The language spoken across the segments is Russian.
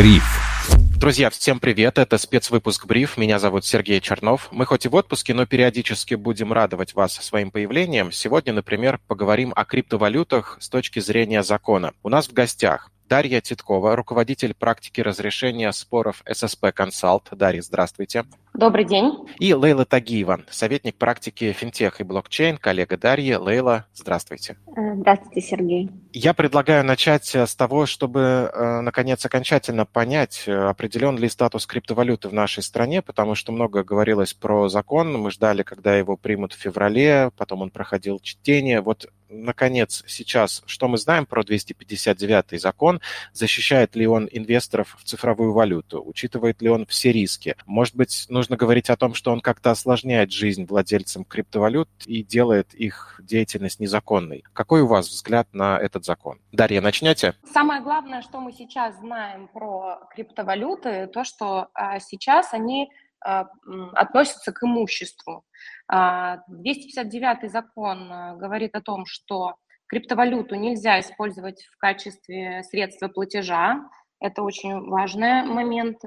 Бриф. Друзья, всем привет! Это спецвыпуск «Бриф». Меня зовут Сергей Чернов. Мы хоть и в отпуске, но периодически будем радовать вас своим появлением. Сегодня, например, поговорим о криптовалютах с точки зрения закона. У нас в гостях Дарья Титкова, руководитель практики разрешения споров ССП Консалт. Дарья, здравствуйте. Добрый день. И Лейла Тагиева, советник практики финтех и блокчейн, коллега Дарьи. Лейла, здравствуйте. Э, здравствуйте, Сергей. Я предлагаю начать с того, чтобы, э, наконец, окончательно понять, э, определен ли статус криптовалюты в нашей стране, потому что много говорилось про закон. Мы ждали, когда его примут в феврале, потом он проходил чтение. Вот наконец, сейчас, что мы знаем про 259 закон, защищает ли он инвесторов в цифровую валюту, учитывает ли он все риски. Может быть, нужно говорить о том, что он как-то осложняет жизнь владельцам криптовалют и делает их деятельность незаконной. Какой у вас взгляд на этот закон? Дарья, начнете? Самое главное, что мы сейчас знаем про криптовалюты, то, что а, сейчас они а, относятся к имуществу. 259 а, закон говорит о том, что криптовалюту нельзя использовать в качестве средства платежа. Это очень важный момент.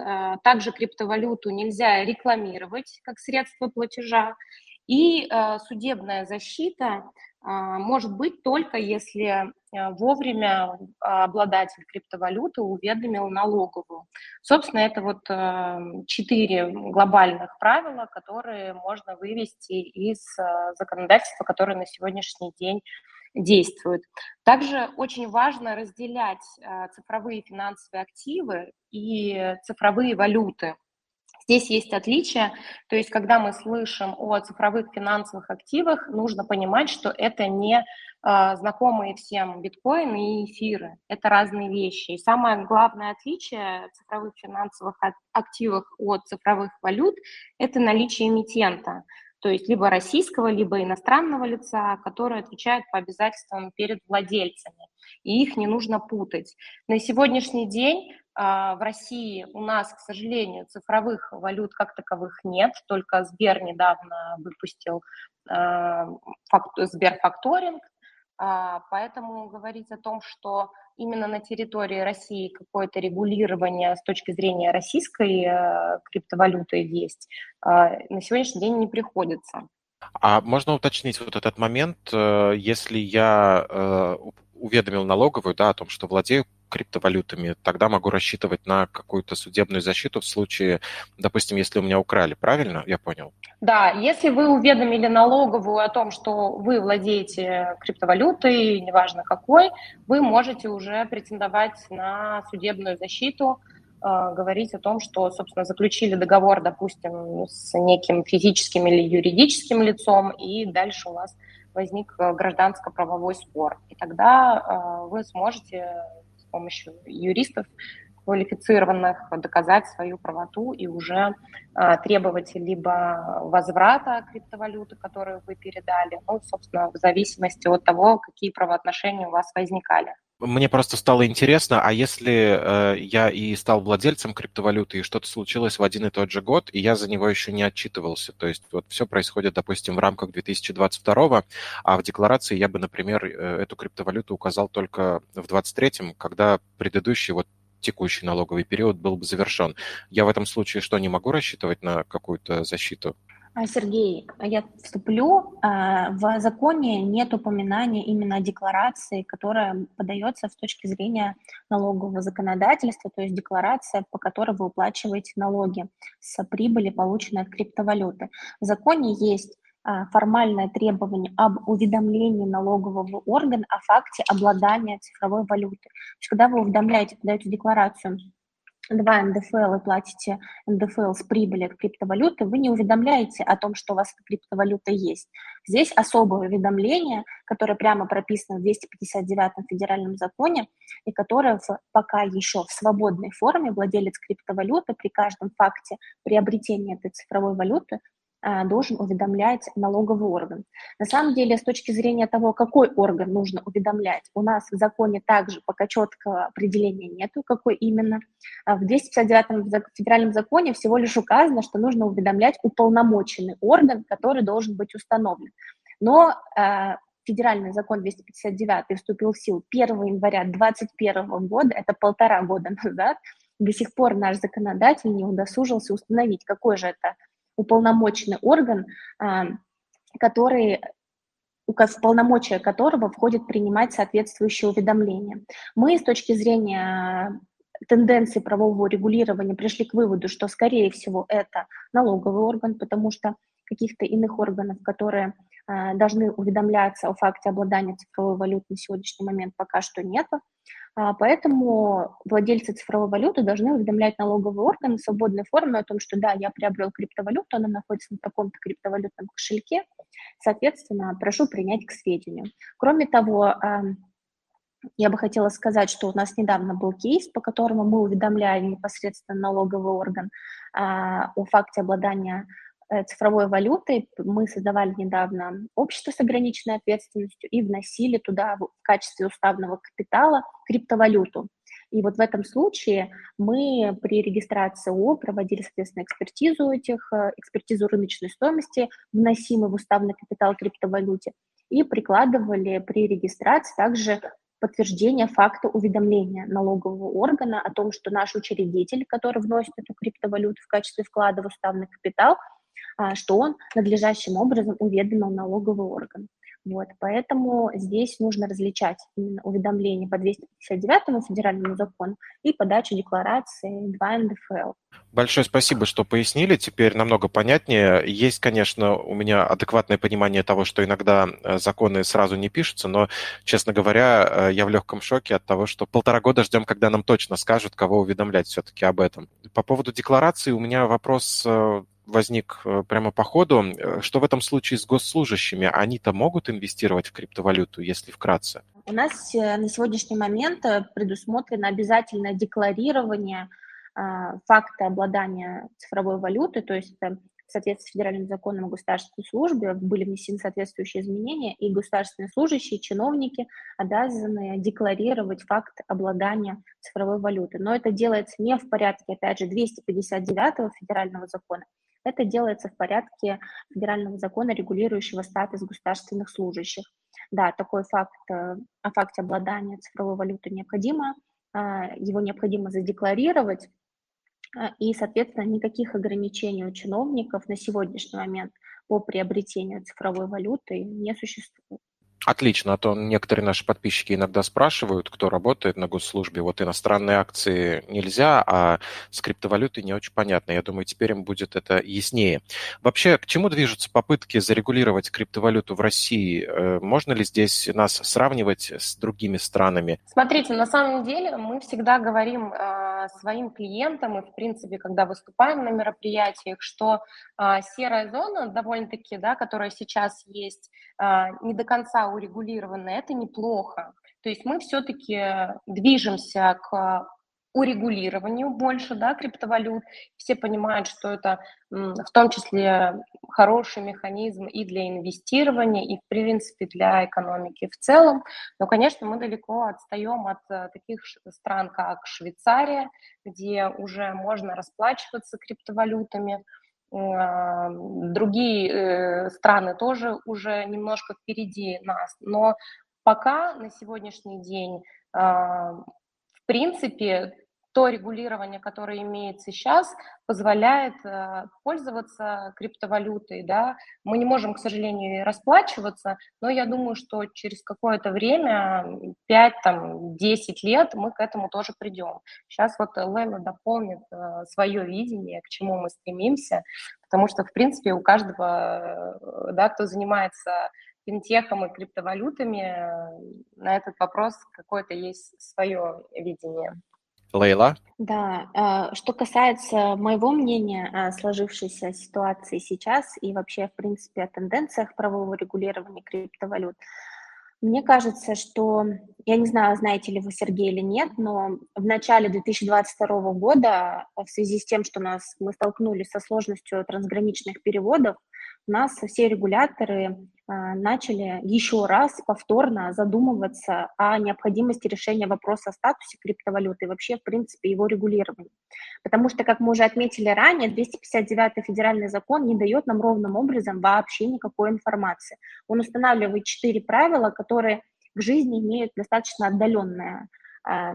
Также криптовалюту нельзя рекламировать как средство платежа. И судебная защита а, может быть только если вовремя обладатель криптовалюты уведомил налоговую. Собственно, это вот четыре глобальных правила, которые можно вывести из законодательства, которое на сегодняшний день действует. Также очень важно разделять цифровые финансовые активы и цифровые валюты. Здесь есть отличие, то есть когда мы слышим о цифровых финансовых активах, нужно понимать, что это не э, знакомые всем биткоины и эфиры, это разные вещи. И самое главное отличие цифровых финансовых активов от цифровых валют – это наличие эмитента, то есть либо российского, либо иностранного лица, который отвечает по обязательствам перед владельцами, и их не нужно путать. На сегодняшний день а, в России у нас, к сожалению, цифровых валют как таковых нет, только Сбер недавно выпустил а, Сберфакторинг, поэтому говорить о том, что именно на территории России какое-то регулирование с точки зрения российской э, криптовалюты есть, на сегодняшний день не приходится. А можно уточнить вот этот момент, э, если я э, уведомил налоговую да, о том, что владею криптовалютами, тогда могу рассчитывать на какую-то судебную защиту в случае, допустим, если у меня украли, правильно? Я понял. Да, если вы уведомили налоговую о том, что вы владеете криптовалютой, неважно какой, вы можете уже претендовать на судебную защиту, э, говорить о том, что, собственно, заключили договор, допустим, с неким физическим или юридическим лицом, и дальше у вас возник э, гражданско-правовой спор. И тогда э, вы сможете помощью юристов квалифицированных доказать свою правоту и уже э, требовать либо возврата криптовалюты, которую вы передали, ну, собственно, в зависимости от того, какие правоотношения у вас возникали. Мне просто стало интересно, а если э, я и стал владельцем криптовалюты, и что-то случилось в один и тот же год, и я за него еще не отчитывался, то есть вот все происходит, допустим, в рамках 2022, а в декларации я бы, например, э, эту криптовалюту указал только в 2023, когда предыдущий вот текущий налоговый период был бы завершен. Я в этом случае что, не могу рассчитывать на какую-то защиту? А, Сергей, я вступлю. А, в законе нет упоминания именно о декларации, которая подается с точки зрения налогового законодательства, то есть декларация, по которой вы уплачиваете налоги с прибыли, полученной от криптовалюты. В законе есть а, формальное требование об уведомлении налогового органа о факте обладания цифровой валютой. То есть, когда вы уведомляете, подаете декларацию два НДФЛ и платите НДФЛ с прибыли от криптовалюты, вы не уведомляете о том, что у вас криптовалюта есть. Здесь особое уведомление, которое прямо прописано в 259 федеральном законе и которое в, пока еще в свободной форме владелец криптовалюты при каждом факте приобретения этой цифровой валюты должен уведомлять налоговый орган. На самом деле, с точки зрения того, какой орган нужно уведомлять, у нас в законе также пока четкого определения нету, какой именно. А в 259 федеральном законе всего лишь указано, что нужно уведомлять уполномоченный орган, который должен быть установлен. Но а, федеральный закон 259 вступил в силу 1 января 2021 года, это полтора года назад, До сих пор наш законодатель не удосужился установить, какой же это уполномоченный орган, а, который в полномочия которого входит принимать соответствующие уведомления. Мы с точки зрения тенденции правового регулирования пришли к выводу, что, скорее всего, это налоговый орган, потому что каких-то иных органов, которые э, должны уведомляться о факте обладания цифровой валютой на сегодняшний момент пока что нет. А, поэтому владельцы цифровой валюты должны уведомлять налоговый орган в свободной форме о том, что да, я приобрел криптовалюту, она находится на таком-то криптовалютном кошельке, соответственно, прошу принять к сведению. Кроме того, я бы хотела сказать, что у нас недавно был кейс, по которому мы уведомляем непосредственно налоговый орган а, о факте обладания цифровой валютой. Мы создавали недавно общество с ограниченной ответственностью и вносили туда в качестве уставного капитала криптовалюту. И вот в этом случае мы при регистрации ООО проводили, соответственно, экспертизу этих, э, экспертизу рыночной стоимости, вносимой в уставный капитал криптовалюте, и прикладывали при регистрации также подтверждение факта уведомления налогового органа о том, что наш учредитель, который вносит эту криптовалюту в качестве вклада в уставный капитал, что он надлежащим образом уведомил налоговый орган. Вот, поэтому здесь нужно различать именно уведомление по 259 федеральному закону и подачу декларации 2 НДФЛ. Большое спасибо, что пояснили. Теперь намного понятнее. Есть, конечно, у меня адекватное понимание того, что иногда э, законы сразу не пишутся, но, честно говоря, э, я в легком шоке от того, что полтора года ждем, когда нам точно скажут, кого уведомлять все-таки об этом. По поводу декларации у меня вопрос э, возник э, прямо по ходу. Э, что в этом случае с госслужащими? Они-то могут инвестировать в криптовалюту, если вкратце? У нас э, на сегодняшний момент предусмотрено обязательное декларирование факта обладания цифровой валютой, то есть в соответствии с федеральным законом о государственной службе были внесены соответствующие изменения, и государственные служащие, чиновники обязаны декларировать факт обладания цифровой валютой. Но это делается не в порядке, опять же, 259 федерального закона, это делается в порядке федерального закона, регулирующего статус государственных служащих. Да, такой факт, э, о факте обладания цифровой валютой необходимо, а, его необходимо задекларировать, а, и, соответственно, никаких ограничений у чиновников на сегодняшний момент по приобретению цифровой валюты не существует. Отлично, а то некоторые наши подписчики иногда спрашивают, кто работает на госслужбе. Вот иностранные акции нельзя, а с криптовалютой не очень понятно. Я думаю, теперь им будет это яснее. Вообще, к чему движутся попытки зарегулировать криптовалюту в России? Э, можно ли здесь нас сравнивать с другими странами? Смотрите, на самом деле мы всегда говорим э, своим клиентам и, в принципе, когда выступаем на мероприятиях, что э, серая зона довольно-таки, да, которая сейчас есть, э, не до конца урегулированы, это неплохо. То есть мы все-таки движемся к урегулированию больше да, криптовалют. Все понимают, что это в том числе хороший механизм и для инвестирования, и, в принципе, для экономики в целом. Но, конечно, мы далеко отстаем от э, таких стран, как Швейцария, где уже можно расплачиваться криптовалютами, а, другие э, страны тоже уже немножко впереди нас, но пока на сегодняшний день, а, в принципе, то регулирование, которое имеется сейчас, позволяет э, пользоваться криптовалютой. Да? Мы не можем, к сожалению, расплачиваться, но я думаю, что через какое-то время, 5-10 лет, мы к этому тоже придем. Сейчас вот Лена дополнит э, свое видение, к чему мы стремимся, потому что, в принципе, у каждого, э, да, кто занимается финтехом и криптовалютами, на этот вопрос какое-то есть свое видение. Лейла? Да, а, что касается моего мнения о сложившейся ситуации сейчас и вообще, в принципе, о тенденциях правового регулирования криптовалют, мне кажется, что, я не знаю, знаете ли вы, Сергей, или нет, но в начале 2022 года в связи с тем, что нас, мы столкнулись со сложностью трансграничных переводов, нас все регуляторы а, начали еще раз повторно задумываться о необходимости решения вопроса о статусе криптовалюты и вообще, в принципе, его регулировании. Потому что, как мы уже отметили ранее, 259 федеральный закон не дает нам ровным образом вообще никакой информации. Он устанавливает четыре правила, которые к жизни имеют достаточно отдаленное э,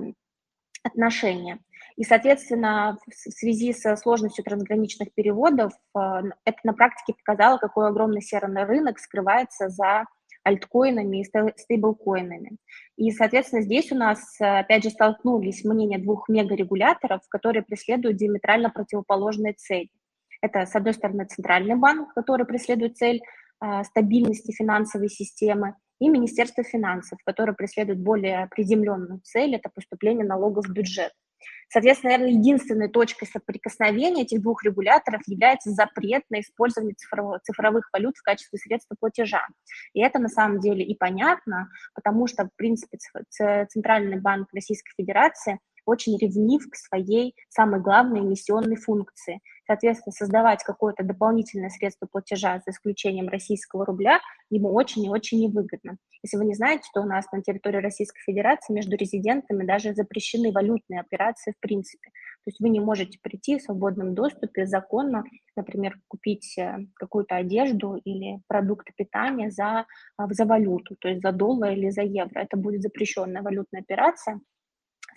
отношение. И, соответственно, в связи со сложностью трансграничных переводов, э, это на практике показало, какой огромный серый рынок скрывается за альткоинами и стейблкоинами. И, соответственно, здесь у нас, опять же, столкнулись мнения двух мегарегуляторов, которые преследуют диаметрально противоположные цели. Это, с одной стороны, Центральный банк, который преследует цель э, стабильности финансовой системы, и Министерство финансов, которое преследует более приземленную цель – это поступление налогов в бюджет. Соответственно, наверное, единственной точкой соприкосновения этих двух регуляторов является запрет на использование цифровых, цифровых валют в качестве средства платежа. И это на самом деле и понятно, потому что, в принципе, Центральный банк Российской Федерации очень ревнив к своей самой главной эмиссионной функции. Соответственно, создавать какое-то дополнительное средство платежа за исключением российского рубля ему очень и очень невыгодно. Если вы не знаете, то у нас на территории Российской Федерации между резидентами даже запрещены валютные операции в принципе. То есть вы не можете прийти в свободном доступе законно, например, купить э, какую-то одежду или продукты питания за, а, за валюту, то есть за доллар или за евро. Это будет запрещенная валютная операция.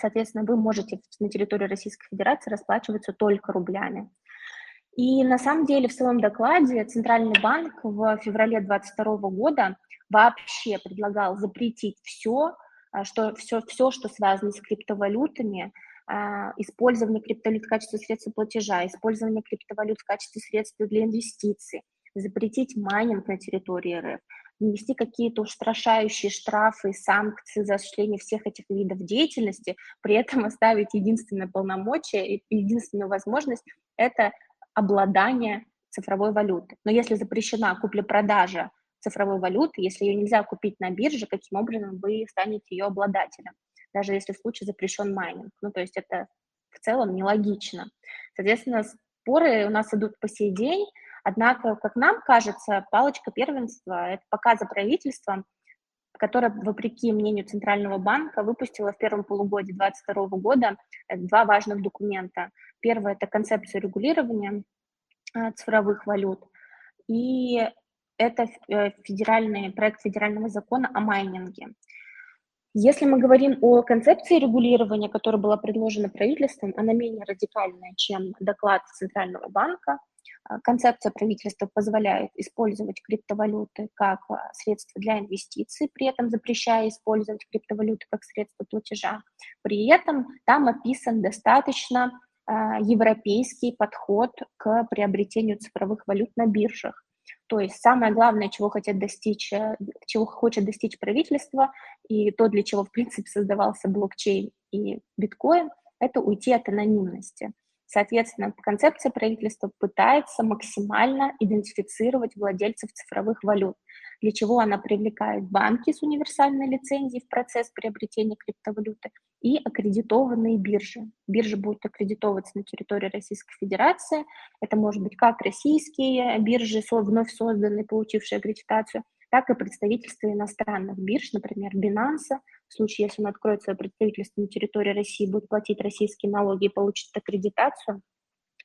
Соответственно, вы можете на территории Российской Федерации расплачиваться только рублями. И на самом деле в своем докладе Центральный банк в феврале 2022 года вообще предлагал запретить все, а, что, все, все, что связано с криптовалютами, а, использование криптовалют в качестве средства платежа, использование криптовалют в качестве средства для инвестиций, запретить майнинг на территории РФ, внести какие-то устрашающие штрафы, санкции за осуществление всех этих видов деятельности, при этом оставить единственное полномочие и единственную возможность – это обладание цифровой валюты. Но если запрещена купля-продажа цифровой валюты, если ее нельзя купить на бирже, каким образом вы станете ее обладателем, даже если в случае запрещен майнинг. Ну, то есть это в целом нелогично. Соответственно, споры у нас идут по сей день, Однако, как нам кажется, палочка первенства – это пока за правительством, которое, вопреки мнению Центрального банка, выпустило в первом полугодии 2022 года два важных документа. Первое – это концепция регулирования э, цифровых валют, и это э, федеральный проект федерального закона о майнинге. Если мы говорим о концепции регулирования, которая была предложена правительством, она менее радикальная, чем доклад Центрального банка. А, концепция правительства позволяет использовать криптовалюты как а, средство для инвестиций, при этом запрещая использовать криптовалюты как средство платежа. При этом там описан достаточно а, европейский подход к приобретению цифровых валют на биржах. То есть самое главное, чего хотят достичь, э, чего хочет достичь правительство, и то, для чего, в принципе, создавался блокчейн и биткоин, это уйти от анонимности. Соответственно, концепция правительства пытается максимально идентифицировать владельцев цифровых валют, для чего она привлекает банки с универсальной лицензией в процесс приобретения криптовалюты и аккредитованные биржи. Биржи будут аккредитовываться на территории Российской Федерации. Это может быть как российские биржи, вновь созданные, получившие аккредитацию, так и представительства иностранных бирж, например, Binance, в случае, если он откроет свое представительство на территории России, будет платить российские налоги и получит аккредитацию,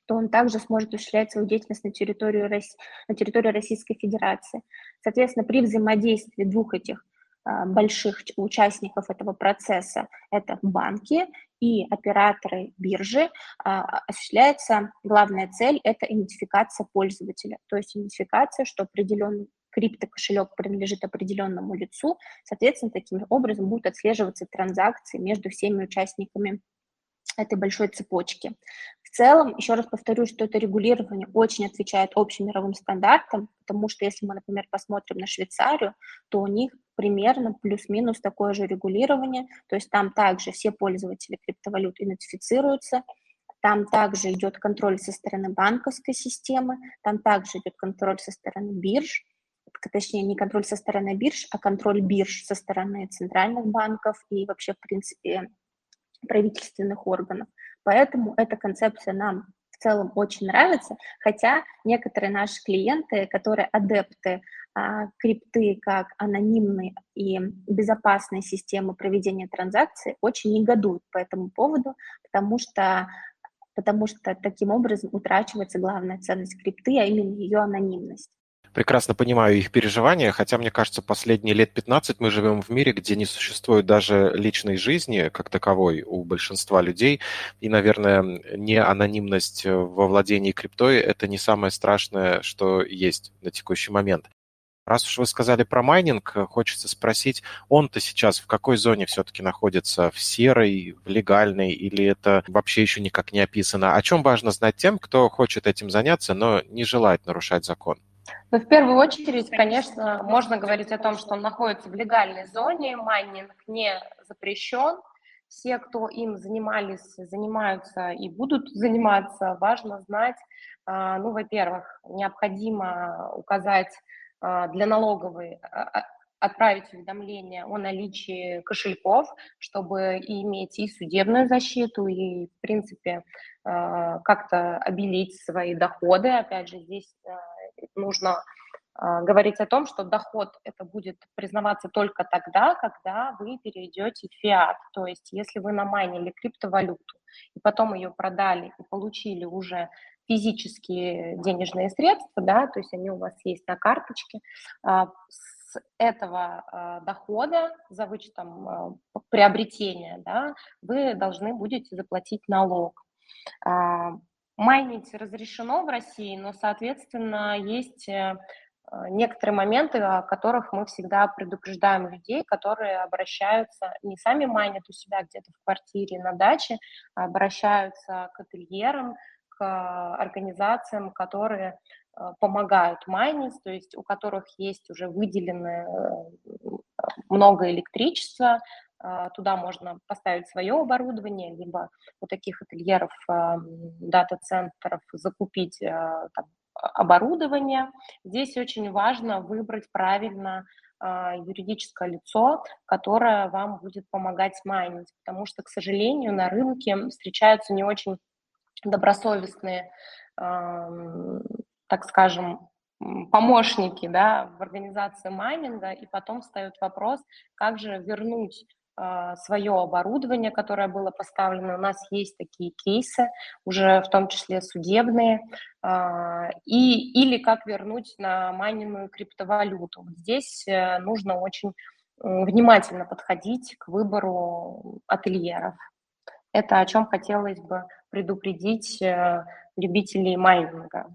то он также сможет осуществлять свою деятельность на территории, на территории Российской Федерации. Соответственно, при взаимодействии двух этих а, больших участников этого процесса, это банки и операторы биржи, а, осуществляется главная цель – это идентификация пользователя, то есть идентификация, что определенный криптокошелек принадлежит определенному лицу, соответственно, таким образом будут отслеживаться транзакции между всеми участниками этой большой цепочки. В целом, еще раз повторюсь, что это регулирование очень отвечает общим мировым стандартам, потому что если мы, например, посмотрим на Швейцарию, то у них примерно плюс-минус такое же регулирование, то есть там также все пользователи криптовалют идентифицируются, там также идет контроль со стороны банковской системы, там также идет контроль со стороны бирж, точнее, не контроль со стороны бирж, а контроль бирж со стороны центральных банков и вообще, в принципе, правительственных органов. Поэтому эта концепция нам в целом очень нравится, хотя некоторые наши клиенты, которые адепты а, крипты как анонимной и безопасной системы проведения транзакций, очень негодуют по этому поводу, потому что потому что таким образом утрачивается главная ценность крипты, а именно ее анонимность. Прекрасно понимаю их переживания, хотя, мне кажется, последние лет 15 мы живем в мире, где не существует даже личной жизни как таковой у большинства людей. И, наверное, не анонимность во владении криптой – это не самое страшное, что есть на текущий момент. Раз уж вы сказали про майнинг, хочется спросить, он-то сейчас в какой зоне все-таки находится? В серой, в легальной или это вообще еще никак не описано? О чем важно знать тем, кто хочет этим заняться, но не желает нарушать закон? Ну, в первую очередь, конечно, можно говорить о том, что он находится в легальной зоне, майнинг не запрещен. Все, кто им занимались, занимаются и будут заниматься, важно знать, а, ну, во-первых, необходимо указать а, для налоговой а, отправить уведомление о наличии кошельков, чтобы иметь и судебную защиту, и, в принципе, как-то обелить свои доходы. Опять же, здесь нужно а, говорить о том, что доход это будет признаваться только тогда, когда вы перейдете в фиат. То есть если вы намайнили криптовалюту и потом ее продали и получили уже физические денежные средства, да, то есть они у вас есть на карточке, а, с этого а, дохода за вычетом приобретения, да, вы должны будете заплатить налог. Майнить разрешено в России, но, соответственно, есть э, некоторые моменты, о которых мы всегда предупреждаем людей, которые обращаются, не сами майнят у себя где-то в квартире, на даче, а обращаются к ательерам, к организациям, которые э, помогают майнить, то есть у которых есть уже выделенное э, много электричества, туда можно поставить свое оборудование, либо у таких ательеров, а, дата-центров закупить а, там, оборудование. Здесь очень важно выбрать правильно юридическое лицо, которое вам будет помогать майнить, потому что, к сожалению, на рынке встречаются не очень добросовестные, так скажем, помощники да, в организации майнинга, и потом встает вопрос, как же вернуть а, свое оборудование, которое было поставлено. У нас есть такие кейсы, уже в том числе судебные, а, и, или как вернуть на майненную криптовалюту. Здесь э, нужно очень внимательно подходить к выбору ательеров. Это о чем хотелось бы предупредить э, любителей майнинга.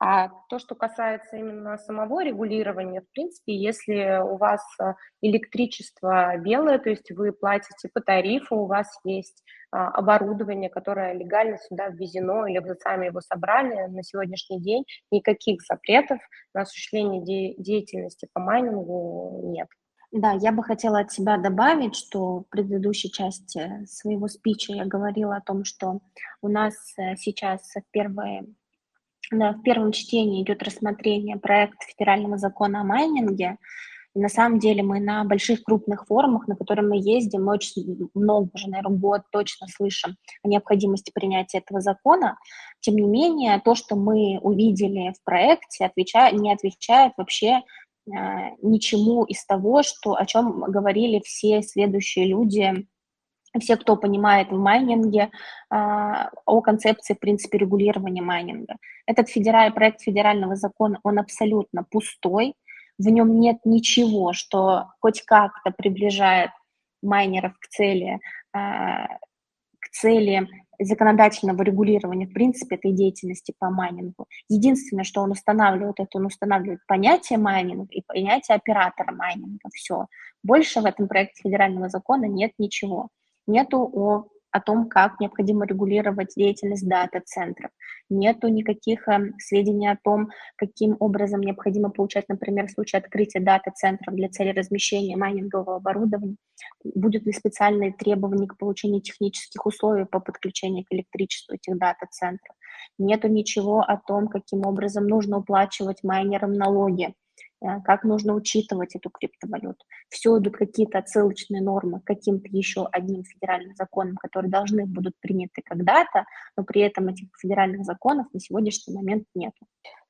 А то, что касается именно самого регулирования, в принципе, если у вас э, электричество белое, то есть вы платите по тарифу, у вас есть а, оборудование, которое легально сюда ввезено, или вы сами его собрали, на сегодняшний день никаких запретов на осуществление де- деятельности по майнингу нет. Да, я бы хотела от себя добавить, что в предыдущей части своего спича я говорила о том, что у нас э, сейчас в первые в первом чтении идет рассмотрение проекта федерального закона о майнинге. И на самом деле мы на больших крупных форумах, на которые мы ездим, мы очень много, уже, наверное, год точно слышим о необходимости принятия этого закона. Тем не менее, то, что мы увидели в проекте, отвечает, не отвечает вообще э, ничему из того, что, о чем говорили все следующие люди все, кто понимает в майнинге, а, о концепции, в принципе, регулирования майнинга. Этот федеральный проект федерального закона, он абсолютно пустой, в нем нет ничего, что хоть как-то приближает майнеров к цели, а, к цели законодательного регулирования, в принципе, этой деятельности по майнингу. Единственное, что он устанавливает, это он устанавливает понятие майнинга и понятие оператора майнинга. Все. Больше в этом проекте федерального закона нет ничего нету о, о том, как необходимо регулировать деятельность дата-центров, нету никаких э, сведений о том, каким образом необходимо получать, например, в случае открытия дата-центров для цели размещения майнингового оборудования, будут ли специальные требования к получению технических условий по подключению к электричеству этих дата-центров, нету ничего о том, каким образом нужно уплачивать майнерам налоги, Э, как нужно учитывать эту криптовалюту. Все идут какие-то отсылочные нормы каким-то еще одним федеральным законам, которые должны будут приняты когда-то, но при этом этих федеральных законов на сегодняшний момент нет.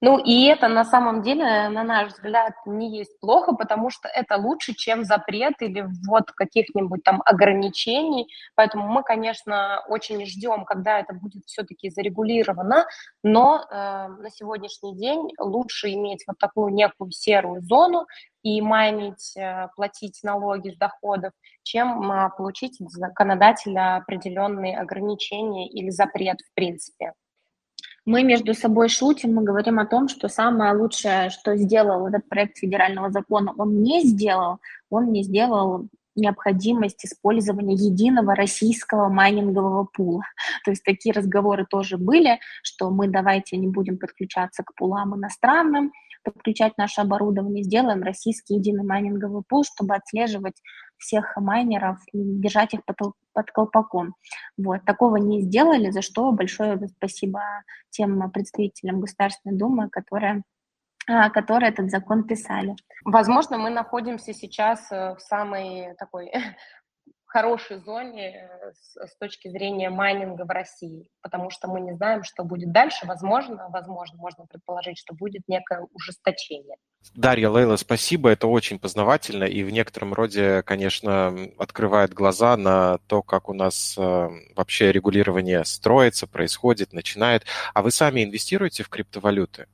Ну и это на самом деле, на наш взгляд, не есть плохо, потому что это лучше, чем запрет или ввод каких-нибудь там ограничений. Поэтому мы, конечно, очень ждем, когда это будет все-таки зарегулировано, но э, на сегодняшний день лучше иметь вот такую некую серую зону и майнить, э, платить налоги с доходов, чем э, получить от законодателя определенные ограничения или запрет в принципе мы между собой шутим, мы говорим о том, что самое лучшее, что сделал этот проект федерального закона, он не сделал, он не сделал необходимость использования единого российского майнингового пула. То есть такие разговоры тоже были, что мы давайте не будем подключаться к пулам иностранным, подключать наше оборудование, сделаем российский единый майнинговый пул, чтобы отслеживать всех майнеров и держать их под, под колпаком. Вот. Такого не сделали, за что большое спасибо тем представителям Государственной Думы, которые а, которые этот закон писали. Возможно, мы находимся сейчас э, в самой такой хорошей зоне э, с, с точки зрения майнинга в России, потому что мы не знаем, что будет дальше. Возможно, возможно, можно предположить, что будет некое ужесточение. Дарья, Лейла, спасибо. Это очень познавательно и в некотором роде, конечно, открывает глаза на то, как у нас э, вообще регулирование строится, происходит, начинает. А вы сами инвестируете в криптовалюты?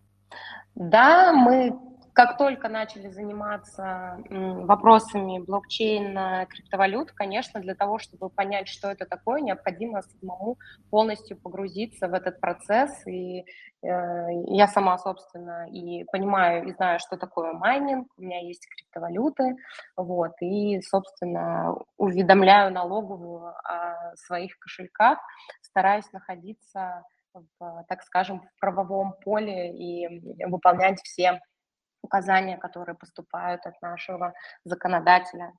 Да, мы как только начали заниматься вопросами блокчейна, криптовалют, конечно, для того, чтобы понять, что это такое, необходимо самому полностью погрузиться в этот процесс. И э, я сама, собственно, и понимаю, и знаю, что такое майнинг, у меня есть криптовалюты, вот, и, собственно, уведомляю налоговую о своих кошельках, стараюсь находиться в, так скажем, в правовом поле и выполнять все указания, которые поступают от нашего законодателя.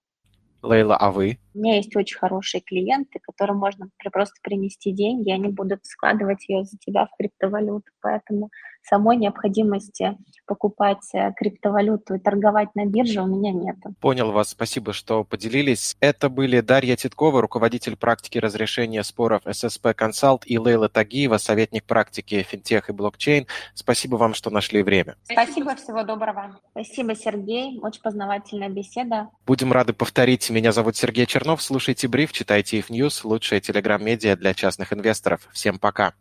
Лейла, а вы? У меня есть очень хорошие клиенты, которым можно просто принести деньги, и они будут складывать ее за тебя в криптовалюту. Поэтому самой необходимости покупать э, криптовалюту и торговать на бирже у меня нет. Понял вас, спасибо, что поделились. Это были Дарья Титкова, руководитель практики разрешения споров ССП Консалт и Лейла Тагиева, советник практики финтех и блокчейн. Спасибо вам, что нашли время. Спасибо, всего доброго. Спасибо, Сергей, очень познавательная беседа. Будем рады повторить. Меня зовут Сергей Чернов. Слушайте бриф, читайте их News, лучшая телеграм-медиа для частных инвесторов. Всем пока.